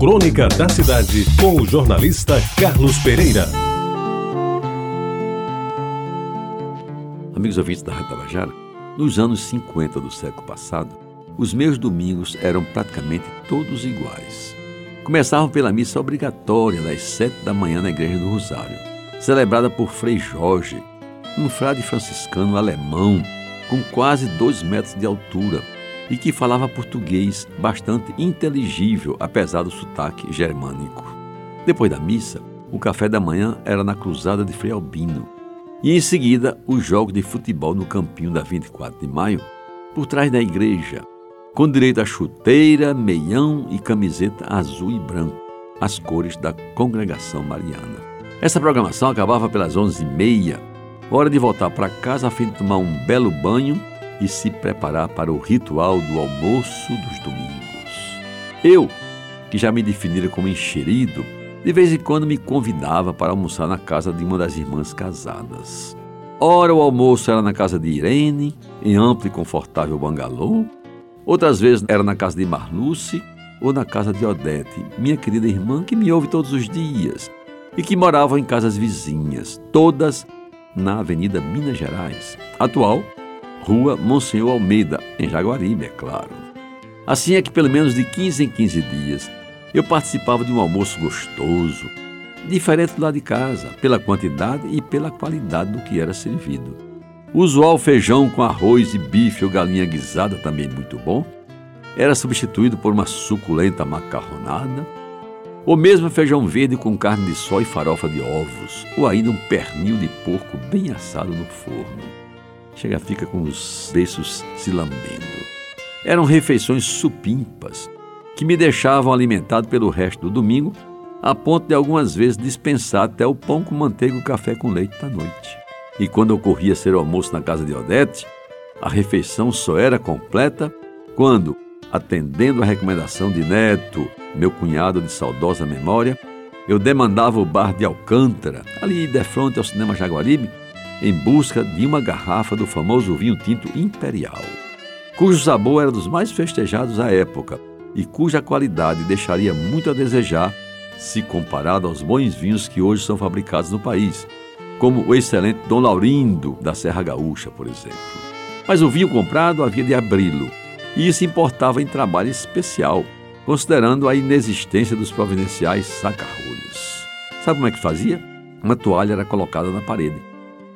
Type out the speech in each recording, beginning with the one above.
Crônica da Cidade, com o jornalista Carlos Pereira. Amigos ouvintes da Rádio Tabajara, nos anos 50 do século passado, os meus domingos eram praticamente todos iguais. Começavam pela missa obrigatória das sete da manhã na Igreja do Rosário, celebrada por Frei Jorge, um frade franciscano alemão com quase dois metros de altura e que falava português bastante inteligível, apesar do sotaque germânico. Depois da missa, o café da manhã era na cruzada de Frei Albino, e em seguida os jogos de futebol no campinho da 24 de maio, por trás da igreja, com direito a chuteira, meião e camiseta azul e branco, as cores da congregação mariana. Essa programação acabava pelas 11h30, hora de voltar para casa a fim de tomar um belo banho e se preparar para o ritual do almoço dos domingos. Eu, que já me definira como enxerido, de vez em quando me convidava para almoçar na casa de uma das irmãs casadas. Ora, o almoço era na casa de Irene, em amplo e confortável bangalô. Outras vezes era na casa de Marluce ou na casa de Odete, minha querida irmã que me ouve todos os dias e que moravam em casas vizinhas, todas na Avenida Minas Gerais, atual Rua Monsenhor Almeida, em Jaguaribe, é claro. Assim é que, pelo menos de 15 em 15 dias, eu participava de um almoço gostoso, diferente do lado de casa, pela quantidade e pela qualidade do que era servido. O usual feijão com arroz e bife ou galinha guisada, também muito bom, era substituído por uma suculenta macarronada, ou mesmo feijão verde com carne de sol e farofa de ovos, ou ainda um pernil de porco bem assado no forno chega fica com os beiços se lambendo. Eram refeições supimpas que me deixavam alimentado pelo resto do domingo, a ponto de algumas vezes dispensar até o pão com manteiga e o café com leite da noite. E quando ocorria ser o almoço na casa de Odete, a refeição só era completa quando, atendendo a recomendação de Neto, meu cunhado de saudosa memória, eu demandava o bar de Alcântara, ali de frente ao cinema Jaguaribe, em busca de uma garrafa do famoso vinho tinto imperial, cujo sabor era dos mais festejados à época e cuja qualidade deixaria muito a desejar se comparado aos bons vinhos que hoje são fabricados no país, como o excelente Dom Laurindo da Serra Gaúcha, por exemplo. Mas o vinho comprado havia de abri-lo, e isso importava em trabalho especial, considerando a inexistência dos providenciais saca-rolhos. Sabe como é que fazia? Uma toalha era colocada na parede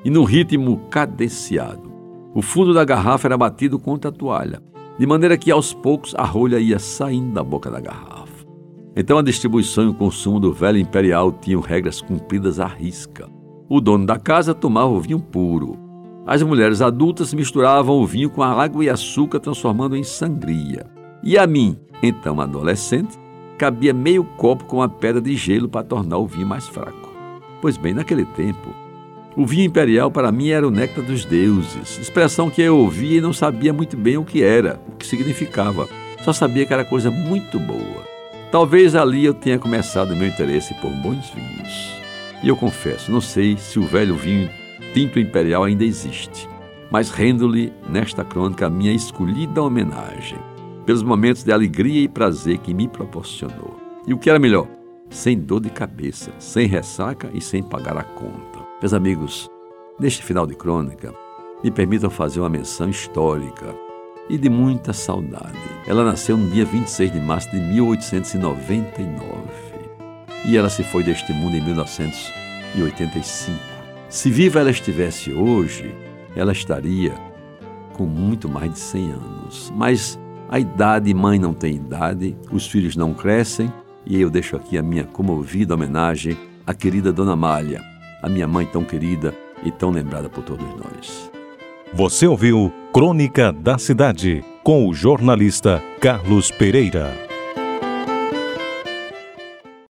e no ritmo cadenciado. O fundo da garrafa era batido contra a toalha, de maneira que aos poucos a rolha ia saindo da boca da garrafa. Então a distribuição e o consumo do velho imperial tinham regras cumpridas à risca. O dono da casa tomava o vinho puro. As mulheres adultas misturavam o vinho com água e açúcar, transformando em sangria. E a mim, então adolescente, cabia meio copo com uma pedra de gelo para tornar o vinho mais fraco. Pois bem, naquele tempo, o vinho imperial para mim era o néctar dos deuses, expressão que eu ouvia e não sabia muito bem o que era, o que significava. Só sabia que era coisa muito boa. Talvez ali eu tenha começado meu interesse por bons vinhos. E eu confesso, não sei se o velho vinho tinto imperial ainda existe, mas rendo-lhe nesta crônica a minha escolhida homenagem, pelos momentos de alegria e prazer que me proporcionou. E o que era melhor? Sem dor de cabeça, sem ressaca e sem pagar a conta. Meus amigos, neste final de crônica, me permitam fazer uma menção histórica e de muita saudade. Ela nasceu no dia 26 de março de 1899 e ela se foi deste mundo em 1985. Se viva ela estivesse hoje, ela estaria com muito mais de 100 anos. Mas a idade, mãe não tem idade, os filhos não crescem e eu deixo aqui a minha comovida homenagem à querida Dona Malha a minha mãe tão querida e tão lembrada por todos nós. Você ouviu Crônica da Cidade com o jornalista Carlos Pereira.